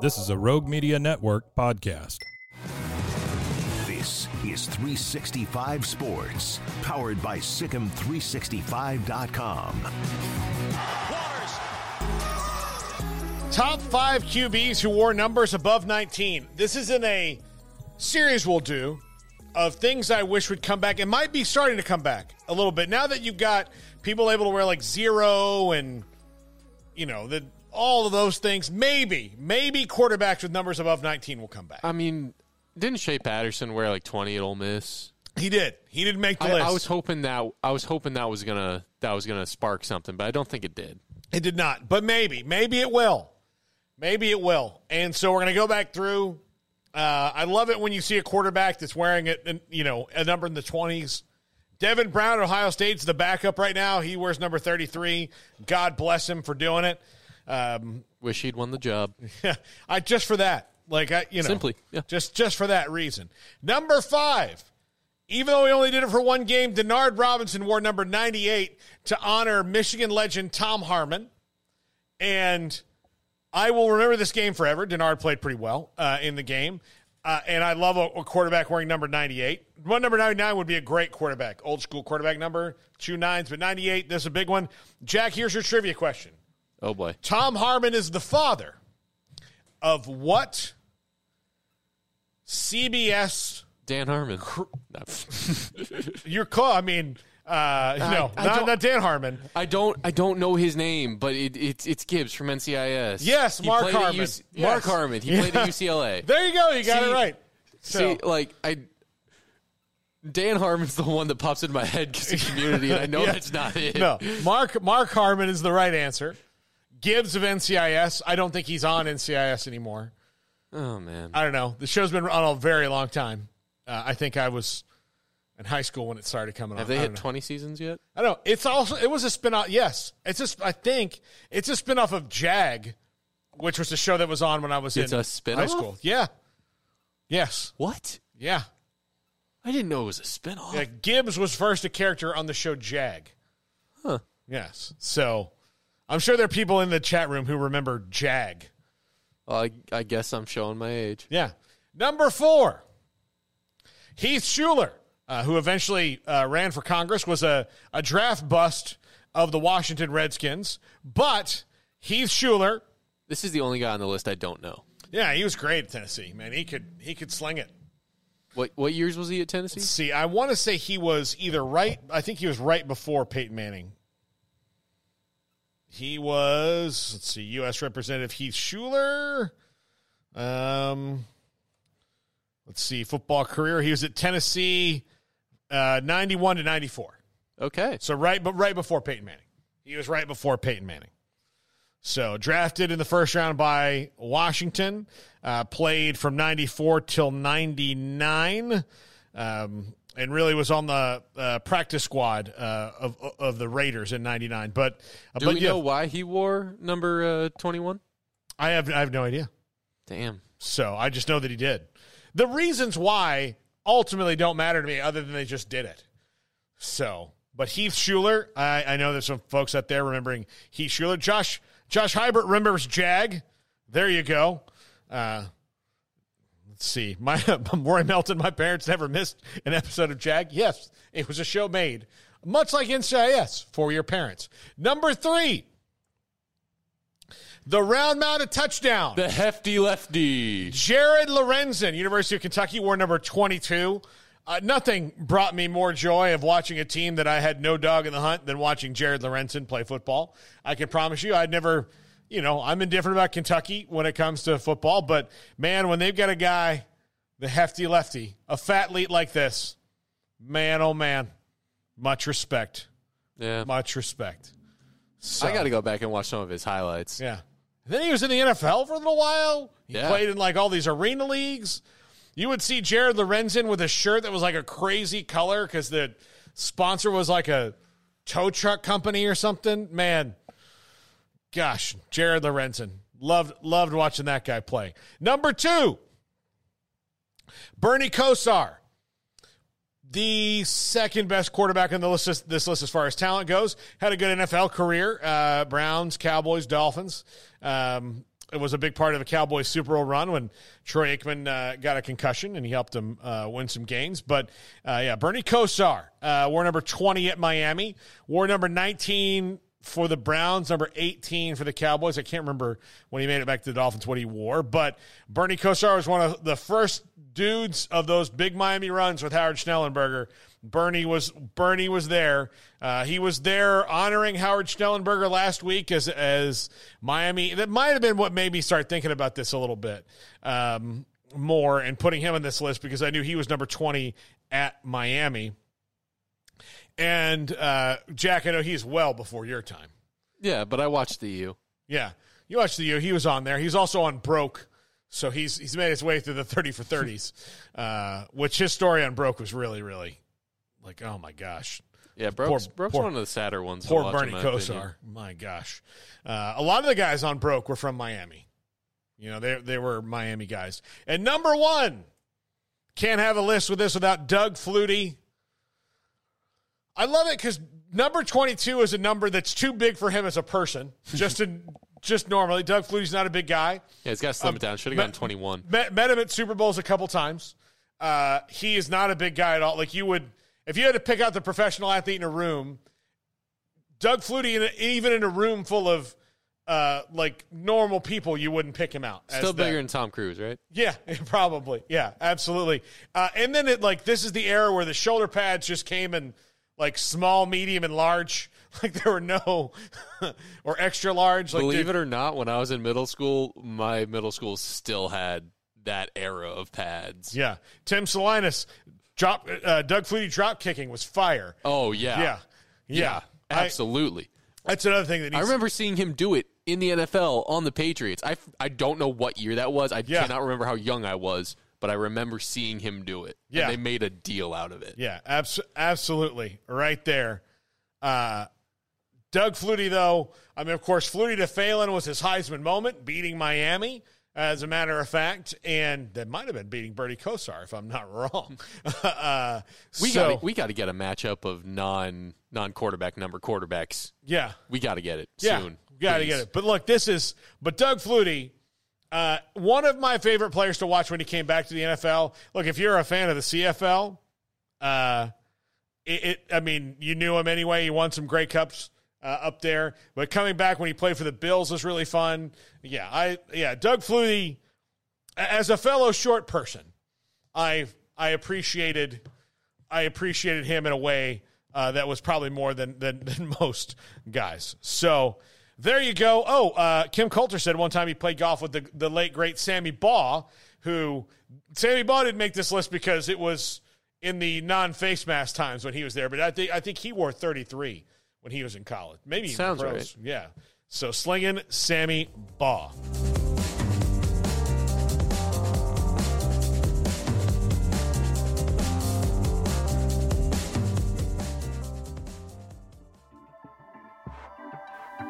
This is a Rogue Media Network podcast. This is 365 Sports, powered by SicEm365.com. Top five QBs who wore numbers above 19. This is in a series we'll do of things I wish would come back. It might be starting to come back a little bit now that you've got people able to wear like zero and you know the all of those things. Maybe, maybe quarterbacks with numbers above 19 will come back. I mean, didn't Shea Patterson wear like twenty at Ole Miss? He did. He didn't make the I, list. I was hoping that I was hoping that was gonna that was gonna spark something, but I don't think it did. It did not, but maybe, maybe it will. Maybe it will. And so we're going to go back through. Uh, I love it when you see a quarterback that's wearing it, you know, a number in the twenties. Devin Brown Ohio State's the backup right now. He wears number thirty-three. God bless him for doing it. Um, Wish he'd won the job. I just for that, like I, you know, Simply, yeah. just just for that reason. Number five. Even though he only did it for one game, Denard Robinson wore number 98 to honor Michigan legend Tom Harmon. And I will remember this game forever. Denard played pretty well uh, in the game. Uh, and I love a, a quarterback wearing number 98. One number 99 would be a great quarterback, old school quarterback number, two nines, but 98, this is a big one. Jack, here's your trivia question. Oh boy. Tom Harmon is the father of what CBS Dan Harmon. No. You're close. I mean, uh, no, I not, don't- not Dan Harmon. I don't I don't know his name, but it, it's it's Gibbs from NCIS. Yes, Mark Harmon. UC Yes. Mark Harmon. He played at UCLA. There you go. You got See- it right. So, See, like I, Dan Harmon's the one that pops into my head because of community, and I know Yeah. that's not it. no, Mark Mark Harmon is the right answer. Gibbs of NCIS. I don't think he's on NCIS anymore. Oh man. I don't know. The show's been on a very long time. Uh, I think I was in high school when it started coming on. Have they hit know. twenty seasons yet? I don't know. It's also it was a spin-off. Yes, it's just I think it's a spin-off of Jag, which was the show that was on when I was It's in a spin-off? high school. Yeah. Yes. What? Yeah. I didn't know it was a spinoff. Yeah, Gibbs was first a character on the show Jag. Huh. Yes. So I'm sure there are people in the chat room who remember Jag. Well, I, I guess I'm showing my age. Yeah. Number four, Heath Shuler, uh, who eventually uh, ran for Congress, was a, a draft bust of the Washington Redskins. But Heath Shuler, This is the only guy on the list I don't know. yeah, he was great at Tennessee. Man, he could he could sling it. What what years was he at Tennessee? See, I want to say he was either right. I think he was right before Peyton Manning. He was, let's see, U.S. Representative Heath Shuler. Um, let's see, football career. He was at Tennessee, uh, ninety-one to ninety-four. Okay. So right, but right before Peyton Manning. He was right before Peyton Manning. So drafted in the first round by Washington, uh, played from '94 till '99, um, and really was on the uh, practice squad uh, of of the Raiders in '99. But uh, Do but we yeah, know why he wore number uh, 21? I have I have no idea. Damn. So I just know that he did. The reasons why ultimately don't matter to me, other than they just did it. So, but Heath Shuler, I, I know there's some folks out there remembering Heath Shuler. Josh Josh Hybert remembers Jag. There you go. See. My Roy Melton, my parents never missed an episode of Jag. Yes, it was a show made much like NCIS for your parents. Number three, the round mounted touchdown. The hefty lefty. Jared Lorenzen, University of Kentucky, wore number 22. Uh, nothing brought me more joy of watching a team that I had no dog in the hunt than watching Jared Lorenzen play football. I can promise you, I'd never, you know, I'm indifferent about Kentucky when it comes to football, but man, when they've got a guy, the hefty lefty, a fat lead like this, man, oh man, much respect. Yeah. Much respect. So, I got to go back and watch some of his highlights. Yeah. And then he was in the NFL for a little while. He Yeah. played in like all these arena leagues. You would see Jared Lorenzen with a shirt that was like a crazy color because the sponsor was like a tow truck company or something. Man, gosh, Jared Lorenzen. Loved loved watching that guy play. Number two, Bernie Kosar the second best quarterback on the list this list as far as talent goes. Had a good NFL career. Uh, Browns, Cowboys, Dolphins. Um, it was a big part of the Cowboys Super Bowl run when Troy Aikman uh, got a concussion and he helped them uh, win some games. But uh, yeah, Bernie Kosar uh, wore number 20 at Miami, wore number 19 for the Browns, number 18 for the Cowboys. I can't remember when he made it back to the Dolphins what he wore, but Bernie Kosar was one of the first dudes of those big Miami runs with Howard Schnellenberger. Bernie was Bernie was there. Uh, he was there honoring Howard Schnellenberger last week as as Miami. That might have been what made me start thinking about this a little bit um, more and putting him on this list because I knew he was number 20 at Miami. And uh, Jack, I know he's well before your time. Yeah, but I watched the U. Yeah, you watched the U. He was on there. He's also on Broke, so he's he's made his way through the thirty for thirties, uh, which his story on Broke was really really like oh my gosh. Yeah, Brooks, Poor- Brooks poor- one of the sadder ones. Poor watch, Bernie my Kosar. opinion. My gosh, uh, a lot of the guys on Broke were from Miami. You know, they they were Miami guys. And number one, can't have a list with this without Doug Flutie. I love it because number twenty two is a number that's too big for him as a person. Just in just normally, Doug Flutie's not a big guy. Yeah, he's got to slim Um, it down. Should have Ma- gotten 21. Met, met him at Super Bowls a couple times. Uh, he is not a big guy at all. Like you would, if you had to pick out the professional athlete in a room, Doug Flutie, in a, even in a room full of uh, like normal people, you wouldn't pick him out. as Still bigger than Tom Cruise, right? Yeah, probably. Yeah, absolutely. Uh, and then it like this is the era where the shoulder pads just came in like small, medium, and large. Like there were no or extra large. Like Believe it or not, when I was in middle school, my middle school still had that era of pads. Yeah, Tim Salinas drop. Uh, Doug Flutie drop kicking was fire. Oh yeah, Yeah, yeah. I- absolutely. that's another thing that I remember seeing him do it in the NFL on the Patriots. I, I don't know what year that was. I Yeah. cannot remember how young I was, but I remember seeing him do it. Yeah. And they made a deal out of it. Yeah, abs- absolutely. Right there. Uh, Doug Flutie, though, I mean, of course, Flutie to Phelan was his Heisman moment, beating Miami, as a matter of fact, and that might have been beating Bernie Kosar, if I'm not wrong. uh, We so, got we got to get a matchup of non non quarterback number quarterbacks. yeah, We got to get it yeah, soon. got to get it. But look, this is, but Doug Flutie, uh, one of my favorite players to watch when he came back to the NFL. Look, if you're a fan of the CFL, uh, it, it I mean, you knew him anyway. He won some Grey Cups uh, up there, but coming back when he played for the Bills was really fun. Yeah, I yeah, Doug Flutie, as a fellow short person, I I appreciated I appreciated him in a way uh, that was probably more than, than than most guys. So there you go. Oh, uh, Kim Coulter said one time he played golf with the the late great Sammy Baugh, who Sammy Baugh didn't make this list because it was in the non face mask times when he was there. But I think I think he wore thirty three when he was in college. Maybe even Sounds pros. right. Yeah. So slinging Sammy Baugh.